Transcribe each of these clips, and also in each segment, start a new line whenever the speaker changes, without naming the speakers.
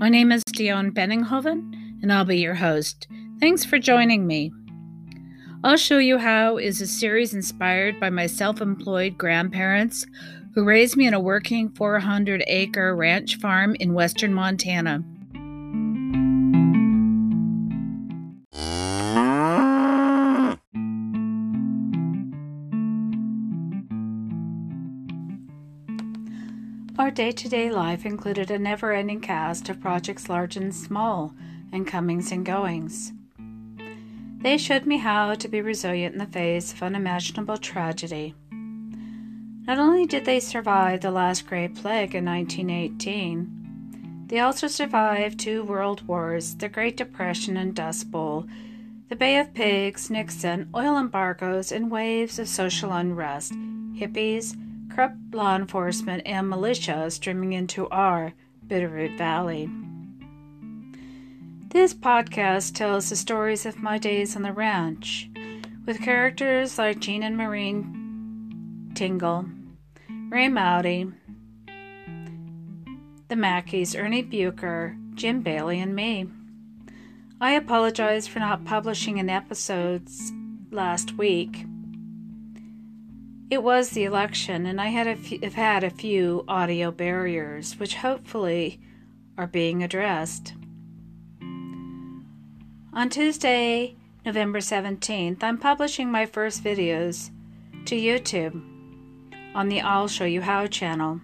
My name is Dion Benninghoven, and I'll be your host. Thanks for joining me. I'll Show You How is a series inspired by my self employed grandparents who raised me in a working 400 acre ranch farm in western Montana. Our day to day life included a never ending cast of projects large and small, and comings and goings. They showed me how to be resilient in the face of unimaginable tragedy. Not only did they survive the last Great Plague in 1918, they also survived two world wars, the Great Depression and Dust Bowl, the Bay of Pigs, Nixon, oil embargoes, and waves of social unrest, hippies, corrupt law enforcement, and militia streaming into our Bitterroot Valley. This podcast tells the stories of my days on the ranch, with characters like Jean and Maureen Tingle, Ray Mowdy, the Mackeys, Ernie Buker, Jim Bailey, and me. I apologize for not publishing an episode last week. It was the election, and I had have had a few audio barriers, which hopefully are being addressed. On Tuesday, November 17th, I'm publishing my first videos to YouTube on the I'll Show You How channel.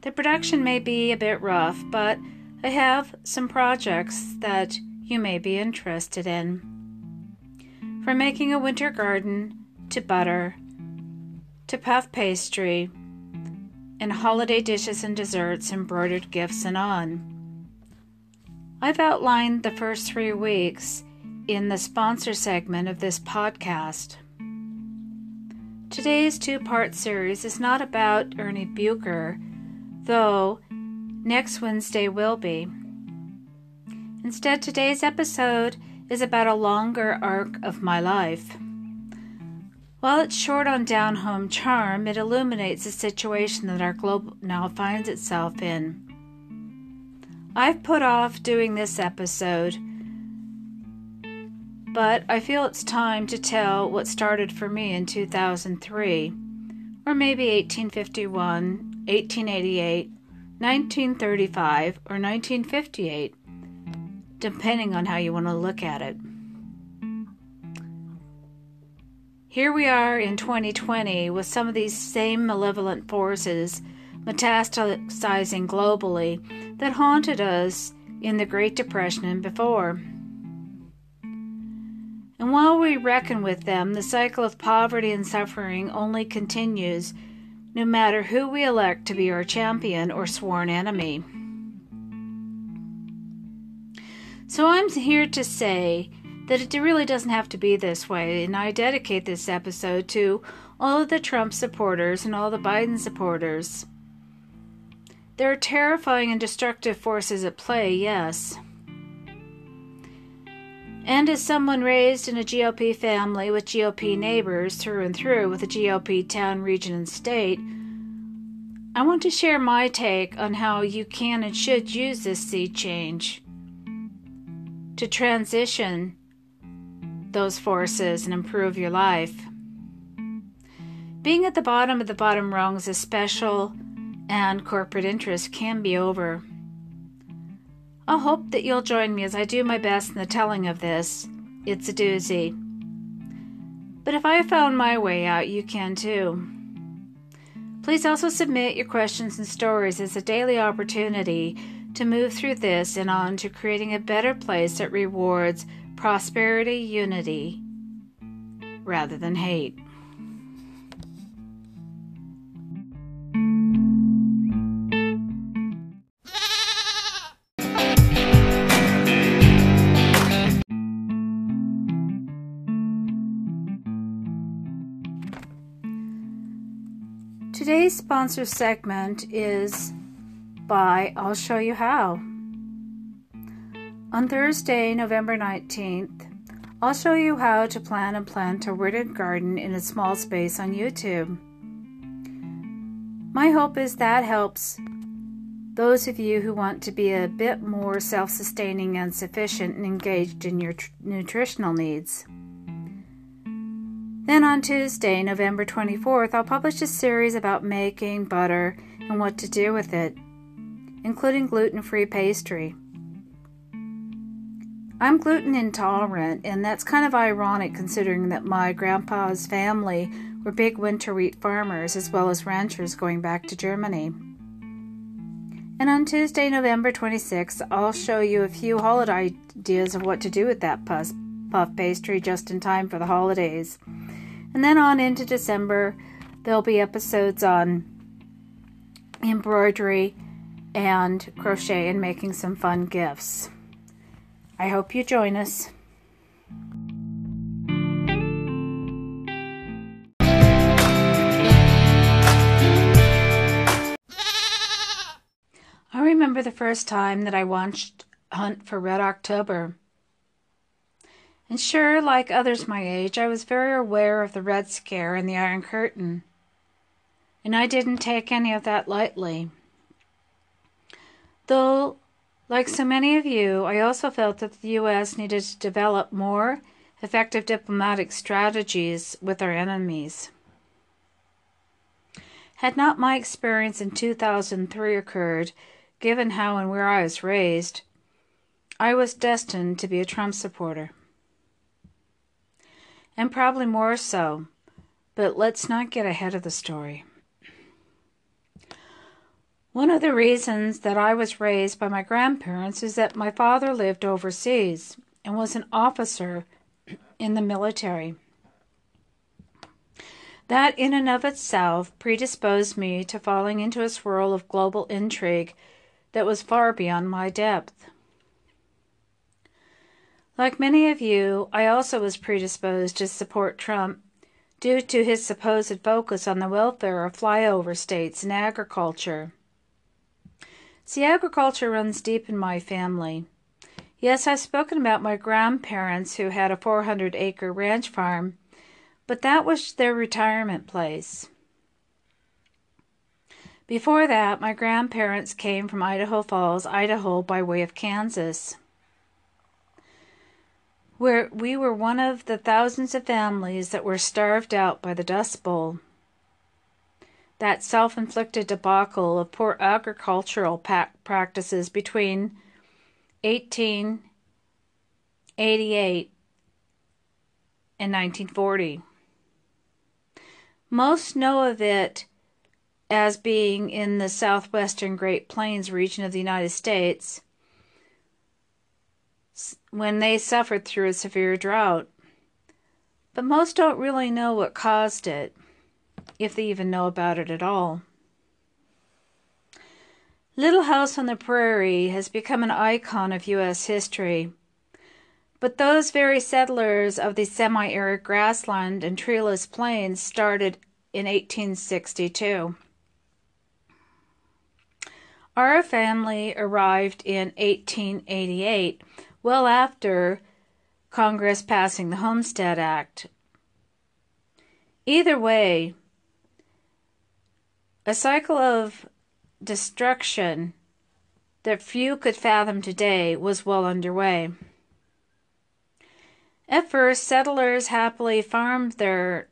The production may be a bit rough, but I have some projects that you may be interested in. From making a winter garden to butter to puff pastry and holiday dishes and desserts, embroidered gifts, and on. I've outlined the first three weeks in the sponsor segment of this podcast. Today's two part series is not about Ernie Buker, though next Wednesday will be. Instead, today's episode is about a longer arc of my life. While it's short on down home charm, it illuminates the situation that our globe now finds itself in. I've put off doing this episode, but I feel it's time to tell what started for me in 2003, or maybe 1851, 1888, 1935, or 1958, depending on how you want to look at it. Here we are in 2020 with some of these same malevolent forces metastasizing globally that haunted us in the Great Depression and before. And while we reckon with them, the cycle of poverty and suffering only continues, no matter who we elect to be our champion or sworn enemy. So I'm here to say that it really doesn't have to be this way, and I dedicate this episode to all of the Trump supporters and all the Biden supporters. There are terrifying and destructive forces at play, yes. And as someone raised in a GOP family with GOP neighbors through and through with a GOP town, region, and state, I want to share my take on how you can and should use this sea change to transition those forces and improve your life. Being at the bottom of the bottom rungs is special and corporate interests can be over. I hope that you'll join me as I do my best in the telling of this. It's a doozy. But if I found my way out, you can too. Please also submit your questions and stories as a daily opportunity to move through this and on to creating a better place that rewards prosperity, unity, rather than hate. Today's sponsor segment is by I'll Show You How. On Thursday, November 19th, I'll show you how to plan and plant a wooded garden in a small space on YouTube. My hope is that helps those of you who want to be a bit more self sustaining and sufficient and engaged in your tr- nutritional needs. Then on Tuesday, November 24th, I'll publish a series about making butter and what to do with it, including gluten free pastry. I'm gluten intolerant, and that's kind of ironic considering that my grandpa's family were big winter wheat farmers as well as ranchers going back to Germany. And on Tuesday, November 26th, I'll show you a few holiday ideas of what to do with that puff, puff pastry just in time for the holidays. And then on into December, there'll be episodes on embroidery and crochet and making some fun gifts. I hope you join us. I remember the first time that I watched Hunt for Red October. And sure, like others my age, I was very aware of the Red Scare and the Iron Curtain. And I didn't take any of that lightly. Though like so many of you, I also felt that the U.S. needed to develop more effective diplomatic strategies with our enemies. Had not my experience in 2003 occurred, given how and where I was raised, I was destined to be a Trump supporter. And probably more so, but let's not get ahead of the story. One of the reasons that I was raised by my grandparents is that my father lived overseas and was an officer in the military. That, in and of itself, predisposed me to falling into a swirl of global intrigue that was far beyond my depth. Like many of you, I also was predisposed to support Trump due to his supposed focus on the welfare of flyover states and agriculture. See, agriculture runs deep in my family. Yes, I've spoken about my grandparents who had a 400 acre ranch farm, but that was their retirement place. Before that, my grandparents came from Idaho Falls, Idaho, by way of Kansas, where we were one of the thousands of families that were starved out by the Dust Bowl that self inflicted debacle of poor agricultural practices between 1888 and 1940. Most know of it as being in the southwestern Great Plains region of the United States when they suffered through a severe drought. But most don't really know what caused it if they even know about it at all. Little House on the Prairie has become an icon of U.S. history. But those very settlers of the semi arid grassland and treeless plains started in 1862. Our family arrived in 1888, well after Congress passing the Homestead Act. Either way, a cycle of destruction that few could fathom today was well underway. At first, settlers happily farmed their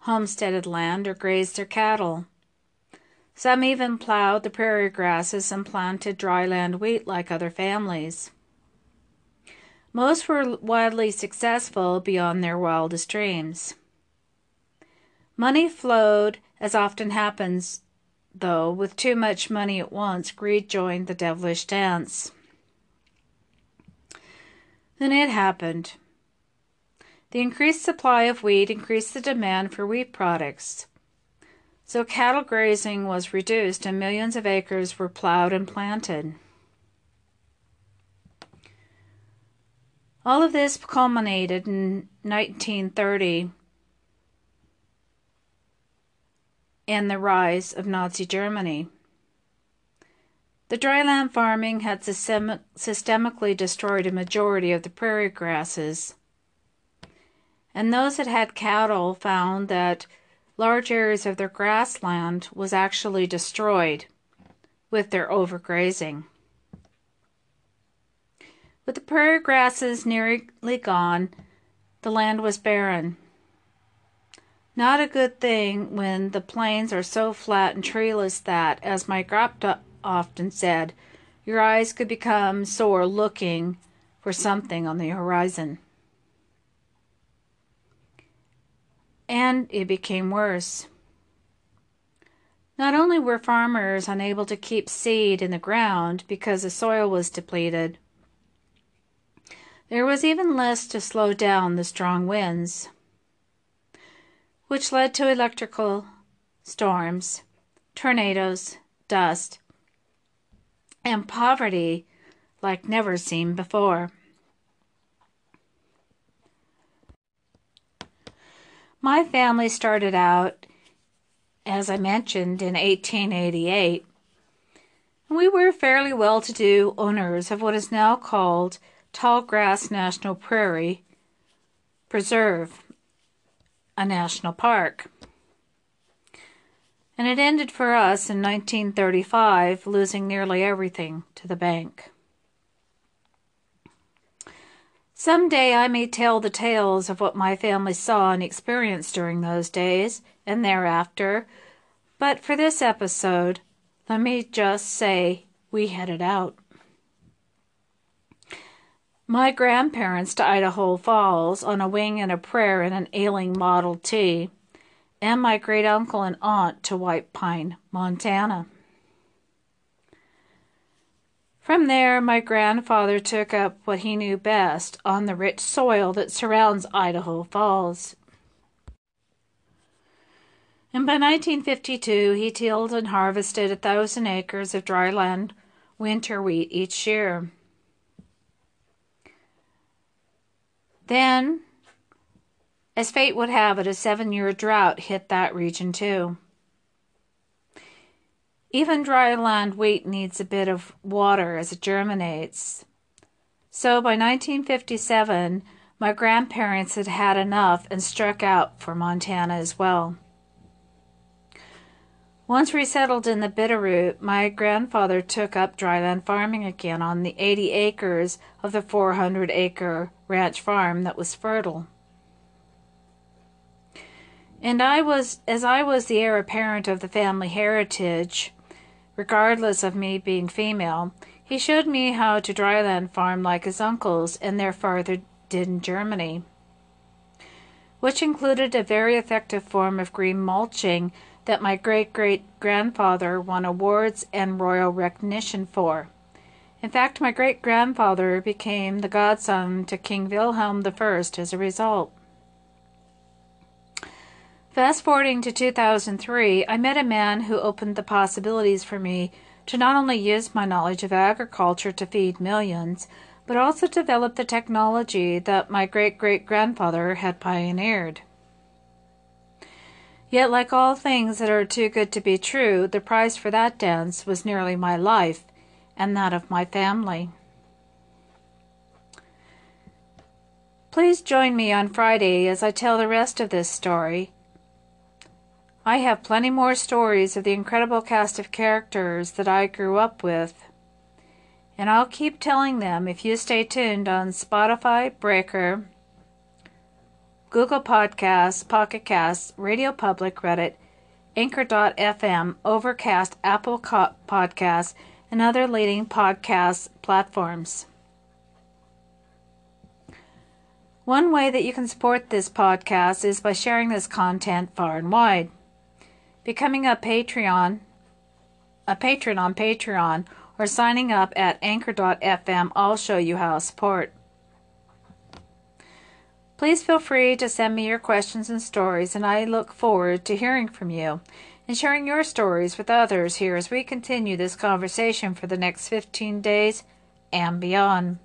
homesteaded land or grazed their cattle. Some even plowed the prairie grasses and planted dryland wheat like other families. Most were wildly successful beyond their wildest dreams. Money flowed as often happens, though, with too much money at once, greed joined the devilish dance. Then it happened. The increased supply of wheat increased the demand for wheat products. So cattle grazing was reduced and millions of acres were plowed and planted. All of this culminated in 1930 and the rise of Nazi Germany. The dryland farming had system- systemically destroyed a majority of the prairie grasses, and those that had cattle found that large areas of their grassland was actually destroyed, with their overgrazing. With the prairie grasses nearly gone, the land was barren. Not a good thing when the plains are so flat and treeless that, as my grandpa often said, your eyes could become sore looking for something on the horizon. And it became worse. Not only were farmers unable to keep seed in the ground because the soil was depleted, there was even less to slow down the strong winds, which led to electrical storms, tornadoes, dust, and poverty like never seen before. My family started out, as I mentioned, in 1888. We were fairly well to do owners of what is now called Tallgrass National Prairie Preserve, a national park. And it ended for us in 1935, losing nearly everything to the bank. Some day I may tell the tales of what my family saw and experienced during those days and thereafter, but for this episode, let me just say we headed out. My grandparents to Idaho Falls on a wing and a prayer in an ailing Model T, and my great uncle and aunt to White Pine, Montana. From there, my grandfather took up what he knew best on the rich soil that surrounds Idaho Falls. And by 1952, he tilled and harvested a thousand acres of dryland winter wheat each year. Then, as fate would have it, a seven year drought hit that region too. Even dry land wheat needs a bit of water as it germinates. So by 1957, my grandparents had had enough and struck out for Montana as well. Once we settled in the Bitterroot, my grandfather took up dryland farming again on the 80 acres of the 400 acre ranch farm that was fertile. And I was, as I was the heir apparent of the family heritage, regardless of me being female. He showed me how to dryland farm like his uncles and their father did in Germany, which included a very effective form of green mulching that my great great grandfather won awards and royal recognition for. In fact, my great grandfather became the godson to King Wilhelm I as a result. Fast forwarding to 2003, I met a man who opened the possibilities for me to not only use my knowledge of agriculture to feed millions, but also develop the technology that my great great grandfather had pioneered. Yet, like all things that are too good to be true, the price for that dance was nearly my life and that of my family. Please join me on Friday as I tell the rest of this story I have plenty more stories of the incredible cast of characters that I grew up with. And I'll keep telling them if you stay tuned on Spotify, Breaker, Google Podcasts, Pocket Casts, Radio Public, Reddit, Anchor.fm, Overcast, Apple Podcasts, and other leading podcast platforms. One way that you can support this podcast is by sharing this content far and wide becoming a Patreon, a patron on Patreon, or signing up at anchor.fm, I'll show you how to support. Please feel free to send me your questions and stories, and I look forward to hearing from you and sharing your stories with others here as we continue this conversation for the next 15 days and beyond.